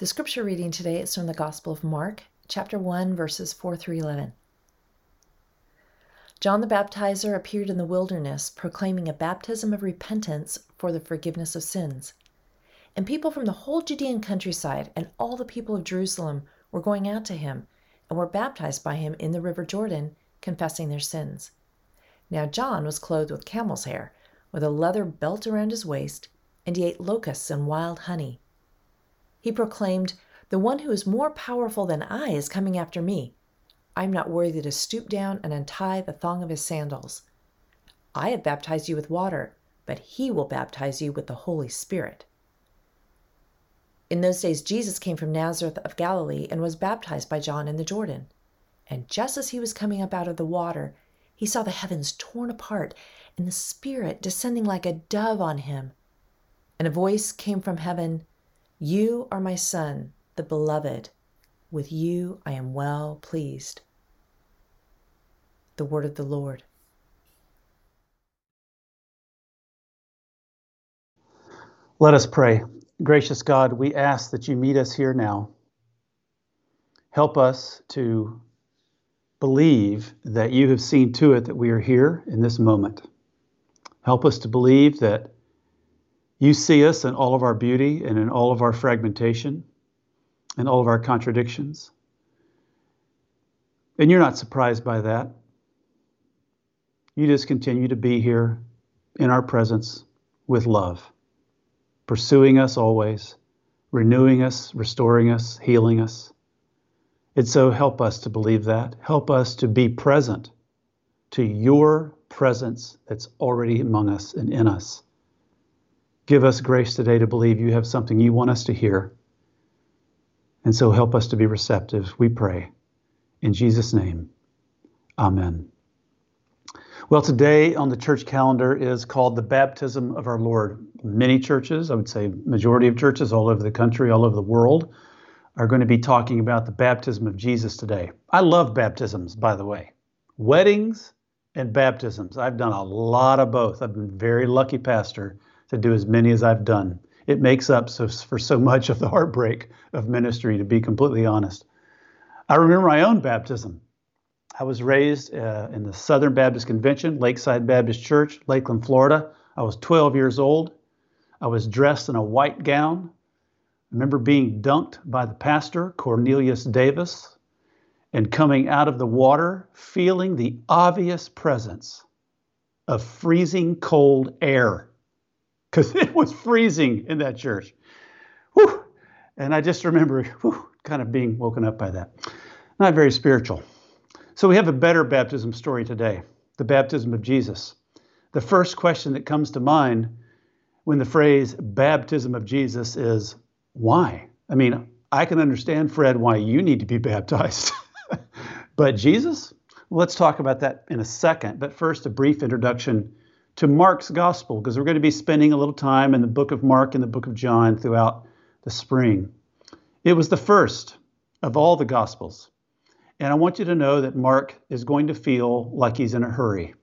The scripture reading today is from the Gospel of Mark, chapter 1, verses 4 through 11. John the Baptizer appeared in the wilderness proclaiming a baptism of repentance for the forgiveness of sins. And people from the whole Judean countryside and all the people of Jerusalem were going out to him and were baptized by him in the river Jordan, confessing their sins. Now John was clothed with camel's hair, with a leather belt around his waist, and he ate locusts and wild honey. He proclaimed, The one who is more powerful than I is coming after me. I am not worthy to stoop down and untie the thong of his sandals. I have baptized you with water, but he will baptize you with the Holy Spirit. In those days, Jesus came from Nazareth of Galilee and was baptized by John in the Jordan. And just as he was coming up out of the water, he saw the heavens torn apart and the Spirit descending like a dove on him. And a voice came from heaven you are my Son, the Beloved. With you I am well pleased. The word of the Lord. Let us pray. Gracious God, we ask that you meet us here now. Help us to believe that you have seen to it that we are here in this moment. Help us to believe that you see us in all of our beauty and in all of our fragmentation and all of our contradictions. And you're not surprised by that. You just continue to be here in our presence with love, pursuing us always, renewing us, restoring us, healing us. And so help us to believe that. Help us to be present to your presence that's already among us and in us. Give us grace today to believe you have something you want us to hear. And so help us to be receptive, we pray. In Jesus' name, amen. Well, today on the church calendar is called the baptism of our Lord. Many churches, I would say majority of churches all over the country, all over the world, are going to be talking about the baptism of Jesus today. I love baptisms, by the way. Weddings and baptisms. I've done a lot of both. I've been very lucky pastor to do as many as I've done. It makes up so, for so much of the heartbreak of ministry, to be completely honest. I remember my own baptism. I was raised uh, in the Southern Baptist Convention, Lakeside Baptist Church, Lakeland, Florida. I was 12 years old. I was dressed in a white gown. I remember being dunked by the pastor, Cornelius Davis, and coming out of the water, feeling the obvious presence of freezing cold air because it was freezing in that church. Whew. And I just remember whew, kind of being woken up by that. Not very spiritual. So we have a better baptism story today the baptism of Jesus. The first question that comes to mind when the phrase baptism of Jesus is why? I mean, I can understand, Fred, why you need to be baptized. but Jesus? let's talk about that in a second. But first, a brief introduction to Mark's gospel because we're going to be spending a little time in the book of Mark and the book of John throughout the spring. It was the first of all the gospels. And I want you to know that Mark is going to feel like he's in a hurry.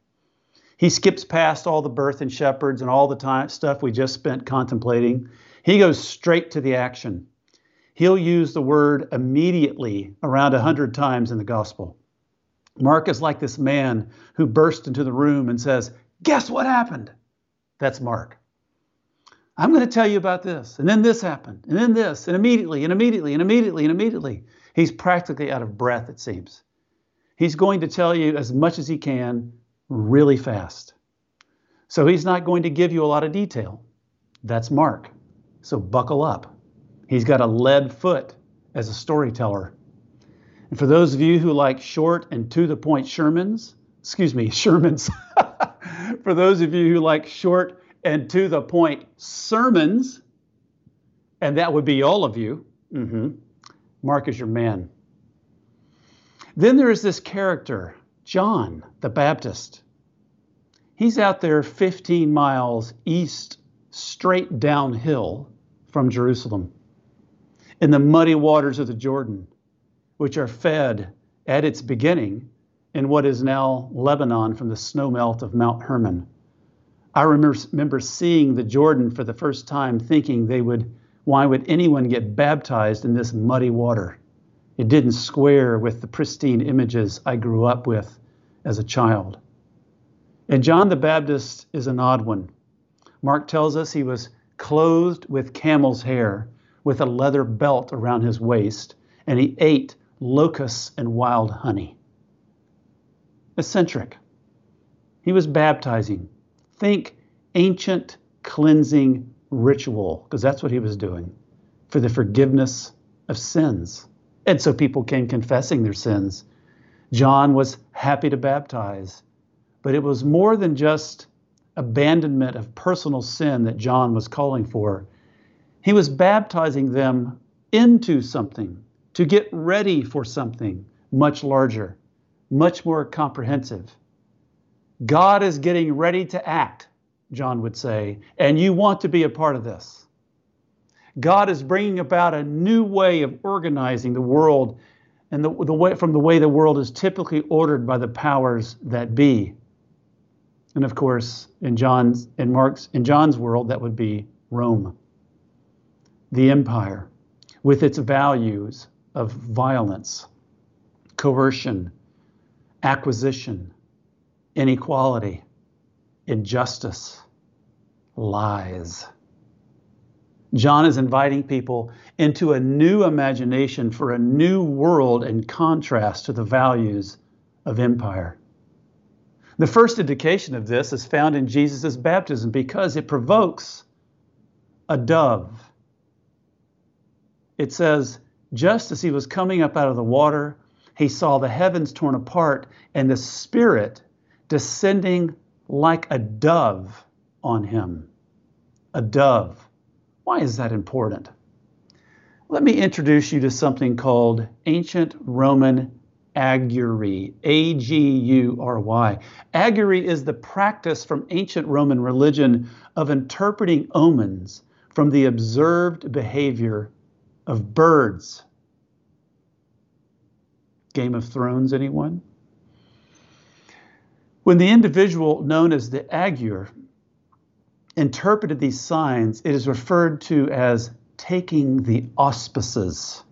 He skips past all the birth and shepherds and all the time stuff we just spent contemplating. He goes straight to the action. He'll use the word immediately around a hundred times in the gospel. Mark is like this man who burst into the room and says, Guess what happened? That's Mark. I'm going to tell you about this, and then this happened, and then this, and immediately, and immediately, and immediately, and immediately. He's practically out of breath, it seems. He's going to tell you as much as he can really fast. So he's not going to give you a lot of detail. That's Mark. So buckle up. He's got a lead foot as a storyteller. And for those of you who like short and to the point Shermans, excuse me, Shermans, for those of you who like short and to the point sermons, and that would be all of you, mm-hmm. Mark is your man. Then there is this character, John the Baptist. He's out there 15 miles east, straight downhill from Jerusalem, in the muddy waters of the Jordan, which are fed at its beginning in what is now Lebanon from the snowmelt of Mount Hermon. I remember, seeing the Jordan for the first time, thinking they would Why would anyone get baptized in this muddy water? It didn't square with the pristine images I grew up with as a child. And John the Baptist is an odd one. Mark tells us he was clothed with camel's hair, with a leather belt around his waist, and he ate locusts and wild honey. Eccentric. He was baptizing. Think ancient cleansing ritual, because that's what he was doing for the forgiveness of sins. And so people came confessing their sins. John was happy to baptize, but it was more than just abandonment of personal sin that John was calling for. He was baptizing them into something, to get ready for something much larger, much more comprehensive. God is getting ready to act, John would say, and you want to be a part of this. God is bringing about a new way of organizing the world and the, the way, from the way the world is typically ordered by the powers that be. And of course, in John's in Mark's in John's world, that would be Rome, the empire, with its values of violence, coercion, acquisition, inequality, injustice, lies. John is inviting people into a new imagination for a new world in contrast to the values of empire. The first indication of this is found in Jesus' baptism because it provokes a dove. It says, just as he was coming up out of the water, he saw the heavens torn apart and the Spirit descending like a dove on him. A dove. Why is that important? Let me introduce you to something called ancient Roman augury, A G U R Y. Augury is the practice from ancient Roman religion of interpreting omens from the observed behavior of birds. Game of Thrones, anyone? When the individual known as the augur interpreted these signs, it is referred to as taking the auspices.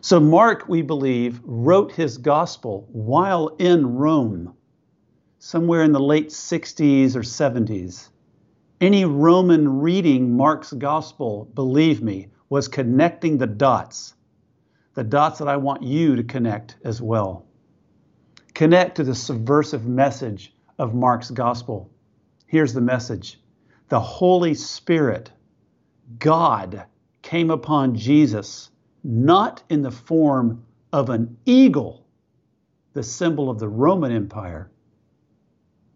So, Mark, we believe, wrote his gospel while in Rome, somewhere in the late 60s or 70s. Any Roman reading Mark's gospel, believe me, was connecting the dots, the dots that I want you to connect as well. Connect to the subversive message of Mark's gospel. Here's the message the Holy Spirit, God, came upon Jesus, not in the form of an eagle, the symbol of the Roman Empire,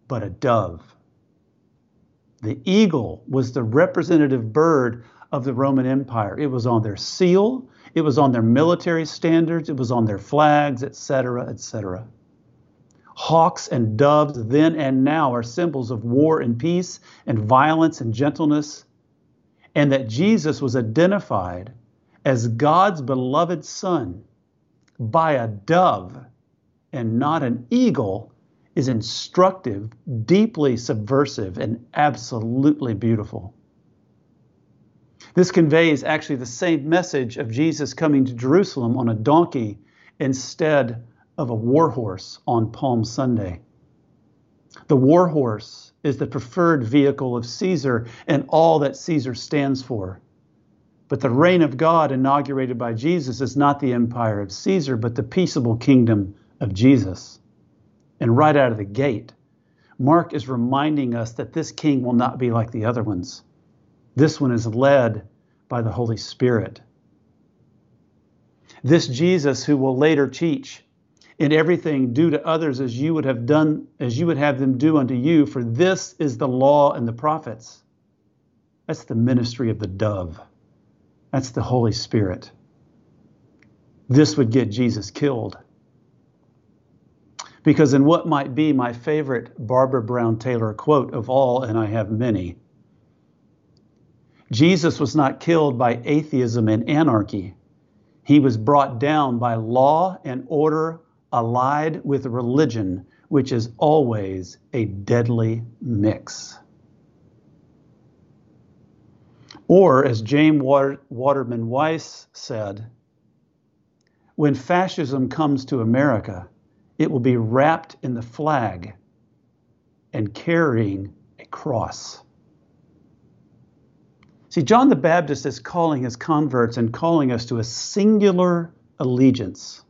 but a dove. The eagle was the representative bird of the Roman Empire. It was on their seal, it was on their military standards, it was on their flags, etc., etc. Hawks and doves then and now are symbols of war and peace and violence and gentleness, and that Jesus was identified as God's beloved Son by a dove and not an eagle is instructive, deeply subversive, and absolutely beautiful. This conveys actually the same message of Jesus coming to Jerusalem on a donkey instead of a war horse on Palm Sunday. The war horse is the preferred vehicle of Caesar and all that Caesar stands for. But the reign of God inaugurated by Jesus is not the empire of Caesar, but the peaceable kingdom of Jesus. And right out of the gate, Mark is reminding us that this king will not be like the other ones. This one is led by the Holy Spirit. This Jesus, who will later teach in everything do to others as you would have done as you would have them do unto you for this is the law and the prophets. That's the ministry of the dove. That's the holy spirit. This would get jesus killed. Because in what might be my favorite barbara brown taylor quote of all and i have many jesus was not killed by atheism and anarchy he was brought down by law and order allied with religion, which is always a deadly mix. Or, as James Water, Waterman Wise said, when fascism comes to America, it will be wrapped in the flag and carrying a cross. See, John the Baptist is calling his converts and calling us to a singular allegiance.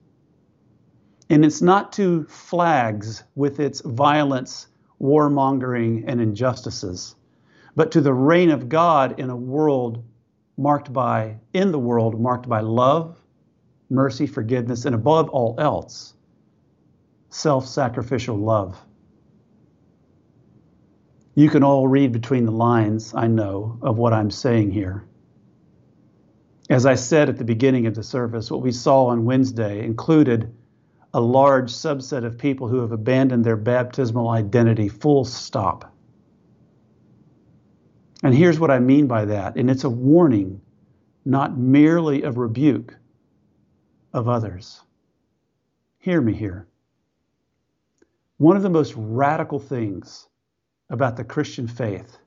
And it's not to flags with its violence, warmongering, and injustices, but to the reign of God in a world marked by, in the world marked by love, mercy, forgiveness, and above all else, self sacrificial love. You can all read between the lines, I know, of what I'm saying here. As I said at the beginning of the service, what we saw on Wednesday included a large subset of people who have abandoned their baptismal identity, full stop. And here's what I mean by that, and it's a warning, not merely a rebuke of others. Hear me here. One of the most radical things about the Christian faith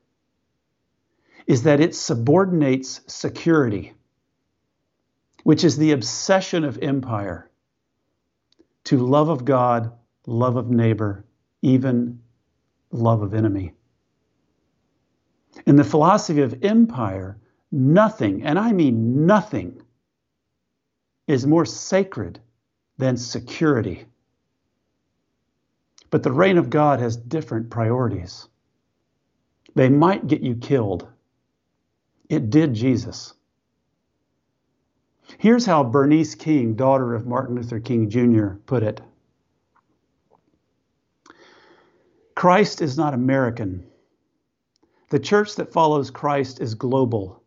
is that it subordinates security, which is the obsession of empire, to love of God, love of neighbor, even love of enemy. In the philosophy of empire, nothing, and I mean nothing, is more sacred than security. But the reign of God has different priorities. They might get you killed. It did Jesus. Here's how Bernice King, daughter of Martin Luther King Jr., put it Christ is not American. The church that follows Christ is global.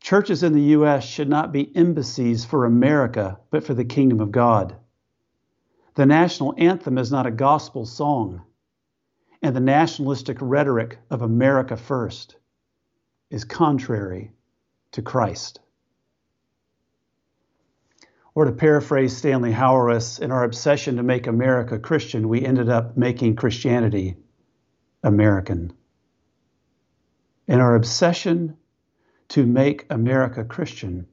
Churches in the U.S. should not be embassies for America, but for the kingdom of God. The national anthem is not a gospel song and the nationalistic rhetoric of America first is contrary to Christ. Or to paraphrase Stanley Hauerwas, in our obsession to make America Christian, we ended up making Christianity American. In our obsession to make America Christian,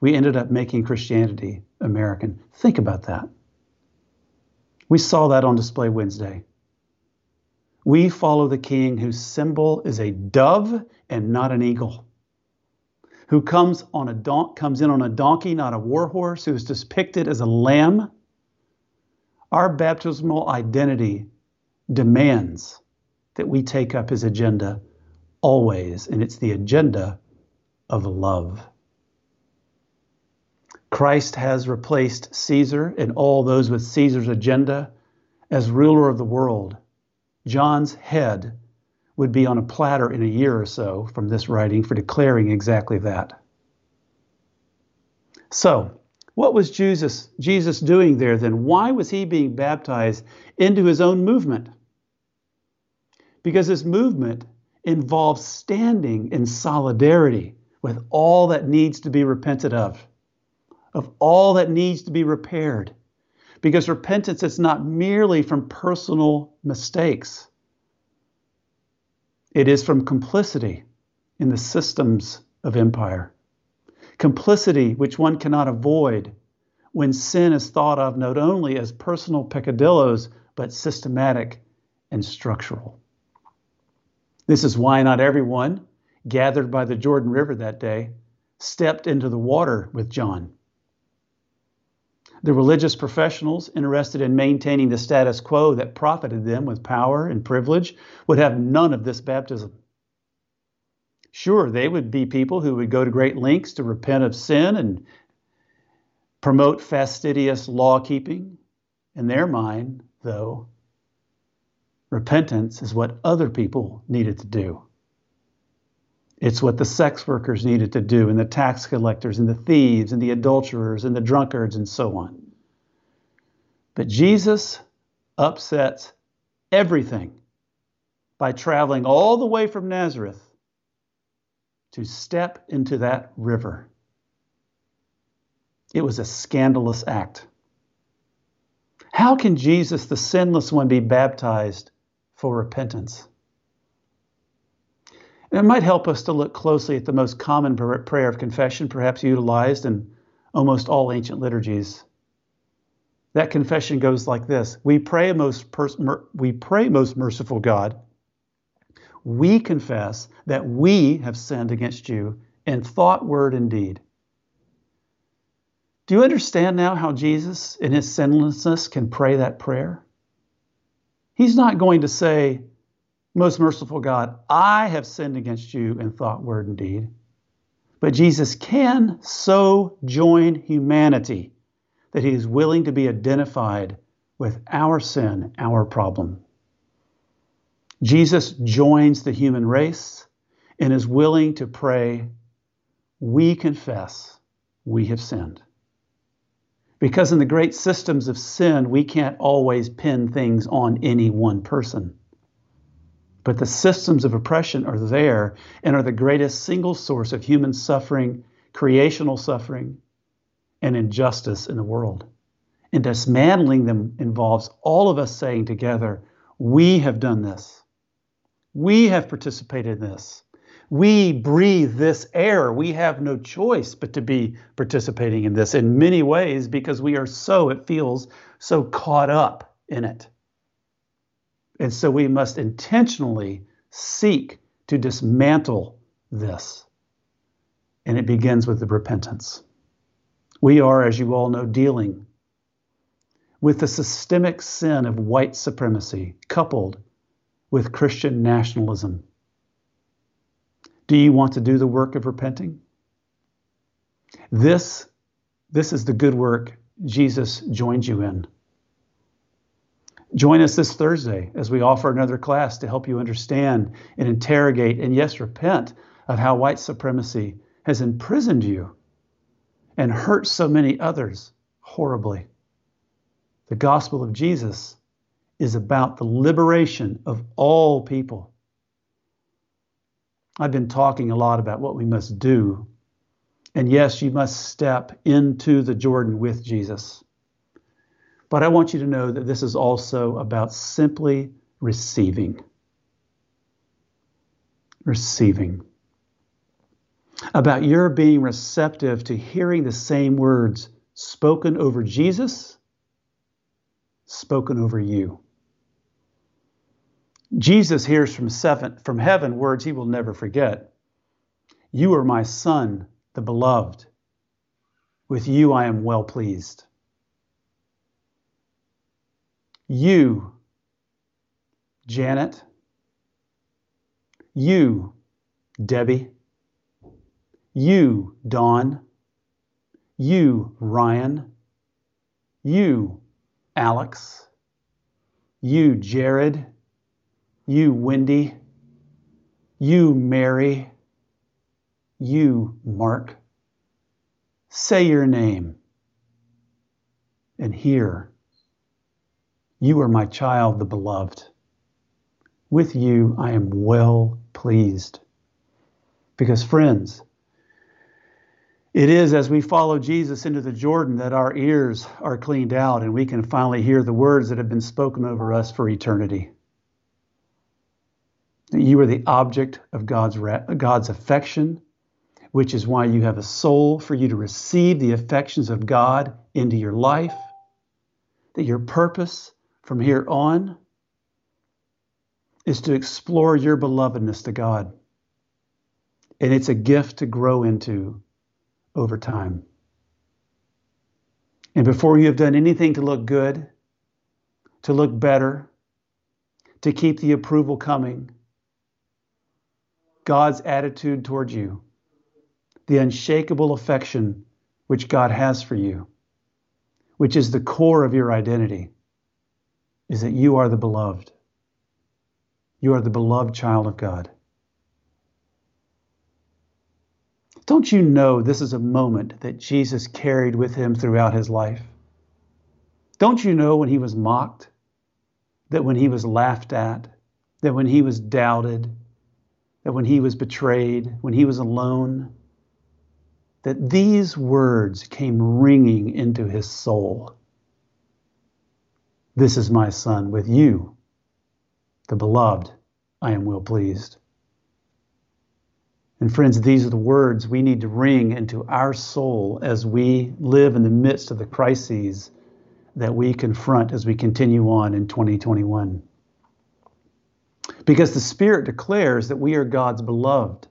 we ended up making Christianity American. Think about that. We saw that on display Wednesday. We follow the king whose symbol is a dove and not an eagle, who comes, on a don- comes in on a donkey, not a war horse, who is depicted as a lamb. Our baptismal identity demands that we take up his agenda always, and it's the agenda of love. Christ has replaced Caesar and all those with Caesar's agenda as ruler of the world John's head would be on a platter in a year or so from this writing for declaring exactly that. So, what was Jesus, Jesus doing there then? Why was he being baptized into his own movement? Because his movement involves standing in solidarity with all that needs to be repented of, of all that needs to be repaired, because repentance is not merely from personal mistakes, it is from complicity in the systems of empire. Complicity which one cannot avoid when sin is thought of not only as personal peccadillos, but systematic and structural. This is why not everyone gathered by the Jordan River that day stepped into the water with John. The religious professionals interested in maintaining the status quo that profited them with power and privilege would have none of this baptism. Sure, they would be people who would go to great lengths to repent of sin and promote fastidious law keeping. In their mind, though, repentance is what other people needed to do. It's what the sex workers needed to do, and the tax collectors, and the thieves, and the adulterers, and the drunkards, and so on. But Jesus upsets everything by traveling all the way from Nazareth to step into that river. It was a scandalous act. How can Jesus, the sinless one, be baptized for repentance? It might help us to look closely at the most common prayer of confession, perhaps utilized in almost all ancient liturgies. That confession goes like this We pray, most, pers- mer- we pray, most merciful God. We confess that we have sinned against you in thought, word, and deed. Do you understand now how Jesus, in his sinlessness, can pray that prayer? He's not going to say, most merciful God, I have sinned against you in thought, word, and deed. But Jesus can so join humanity that he is willing to be identified with our sin, our problem. Jesus joins the human race and is willing to pray, We confess we have sinned. Because in the great systems of sin, we can't always pin things on any one person. But the systems of oppression are there and are the greatest single source of human suffering, creational suffering, and injustice in the world. And dismantling them involves all of us saying together, We have done this. We have participated in this. We breathe this air. We have no choice but to be participating in this in many ways because we are so, it feels, so caught up in it. And so we must intentionally seek to dismantle this. And it begins with the repentance. We are, as you all know, dealing with the systemic sin of white supremacy coupled with Christian nationalism. Do you want to do the work of repenting? This, this is the good work Jesus joins you in. Join us this Thursday as we offer another class to help you understand and interrogate and, yes, repent of how white supremacy has imprisoned you and hurt so many others horribly. The gospel of Jesus is about the liberation of all people. I've been talking a lot about what we must do. And yes, you must step into the Jordan with Jesus. But I want you to know that this is also about simply receiving. Receiving. About your being receptive to hearing the same words spoken over Jesus, spoken over you. Jesus hears from, seven, from heaven words he will never forget. You are my son, the beloved. With you I am well pleased. You, Janet. You, Debbie. You, Dawn. You, Ryan. You, Alex. You, Jared. You, Wendy. You, Mary. You, Mark. Say your name and hear you are my child, the beloved. With you I am well pleased. Because, friends, it is as we follow Jesus into the Jordan that our ears are cleaned out and we can finally hear the words that have been spoken over us for eternity. You are the object of God's, God's affection, which is why you have a soul for you to receive the affections of God into your life, that your purpose from here on is to explore your belovedness to God. And it's a gift to grow into over time. And before you have done anything to look good, to look better, to keep the approval coming, God's attitude towards you, the unshakable affection which God has for you, which is the core of your identity is that you are the beloved. You are the beloved child of God. Don't you know this is a moment that Jesus carried with him throughout his life? Don't you know when he was mocked, that when he was laughed at, that when he was doubted, that when he was betrayed, when he was alone, that these words came ringing into his soul this is my Son, with you, the beloved, I am well pleased. And friends, these are the words we need to ring into our soul as we live in the midst of the crises that we confront as we continue on in 2021. Because the Spirit declares that we are God's beloved.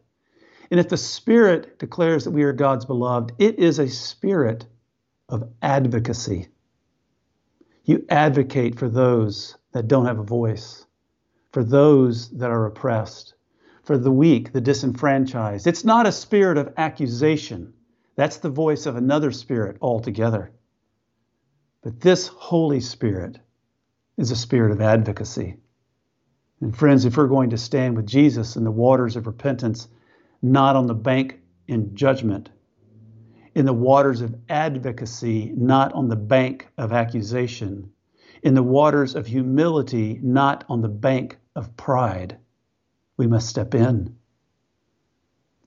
And if the Spirit declares that we are God's beloved, it is a spirit of advocacy. You advocate for those that don't have a voice, for those that are oppressed, for the weak, the disenfranchised. It's not a spirit of accusation. That's the voice of another spirit altogether. But this Holy Spirit is a spirit of advocacy. And friends, if we're going to stand with Jesus in the waters of repentance, not on the bank in judgment, in the waters of advocacy, not on the bank of accusation, in the waters of humility, not on the bank of pride, we must step in.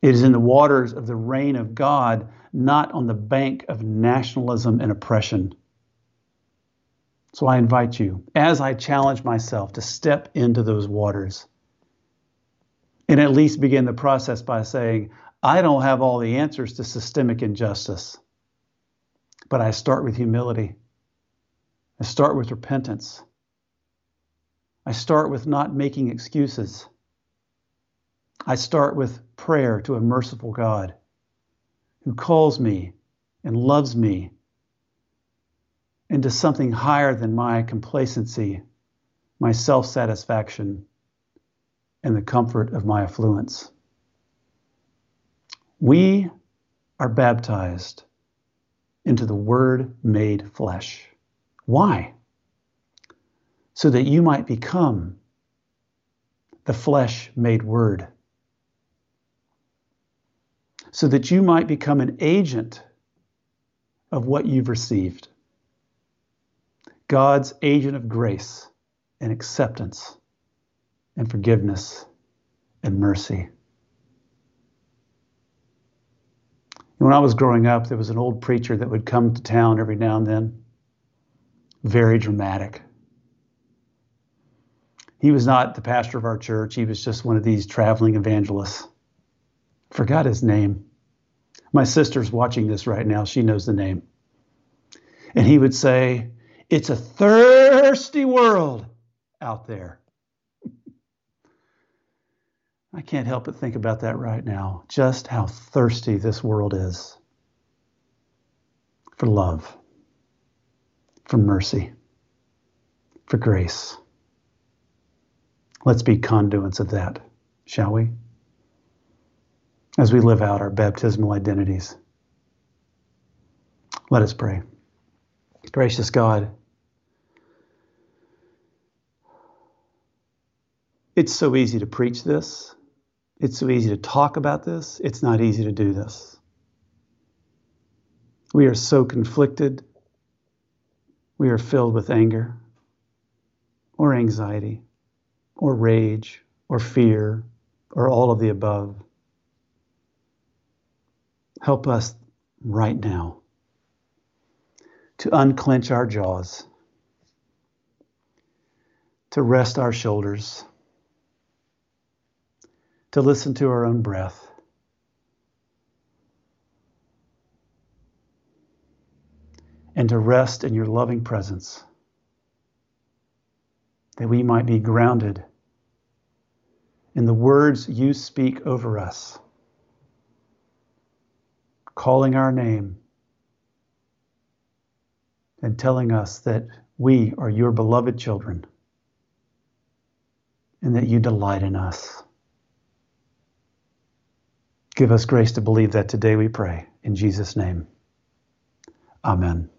It is in the waters of the reign of God, not on the bank of nationalism and oppression. So I invite you, as I challenge myself, to step into those waters and at least begin the process by saying, I don't have all the answers to systemic injustice, but I start with humility. I start with repentance. I start with not making excuses. I start with prayer to a merciful God who calls me and loves me into something higher than my complacency, my self satisfaction, and the comfort of my affluence. We are baptized into the Word made flesh. Why? So that you might become the flesh made Word so that you might become an agent of what you've received. God's agent of grace and acceptance and forgiveness and mercy. When I was growing up, there was an old preacher that would come to town every now and then, very dramatic. He was not the pastor of our church, he was just one of these traveling evangelists. Forgot his name. My sister's watching this right now. She knows the name. And he would say, It's a thirsty world out there. I can't help but think about that right now. Just how thirsty this world is for love, for mercy, for grace. Let's be conduits of that, shall we? as we live out our baptismal identities. Let us pray. Gracious God, it's so easy to preach this. It's so easy to talk about this. It's not easy to do this. We are so conflicted. We are filled with anger or anxiety or rage or fear or all of the above. Help us right now to unclench our jaws, to rest our shoulders, to listen to our own breath. And to rest in your loving presence, that we might be grounded in the words you speak over us calling our name and telling us that we are your beloved children and that you delight in us. Give us grace to believe that today, we pray. In Jesus' name, amen.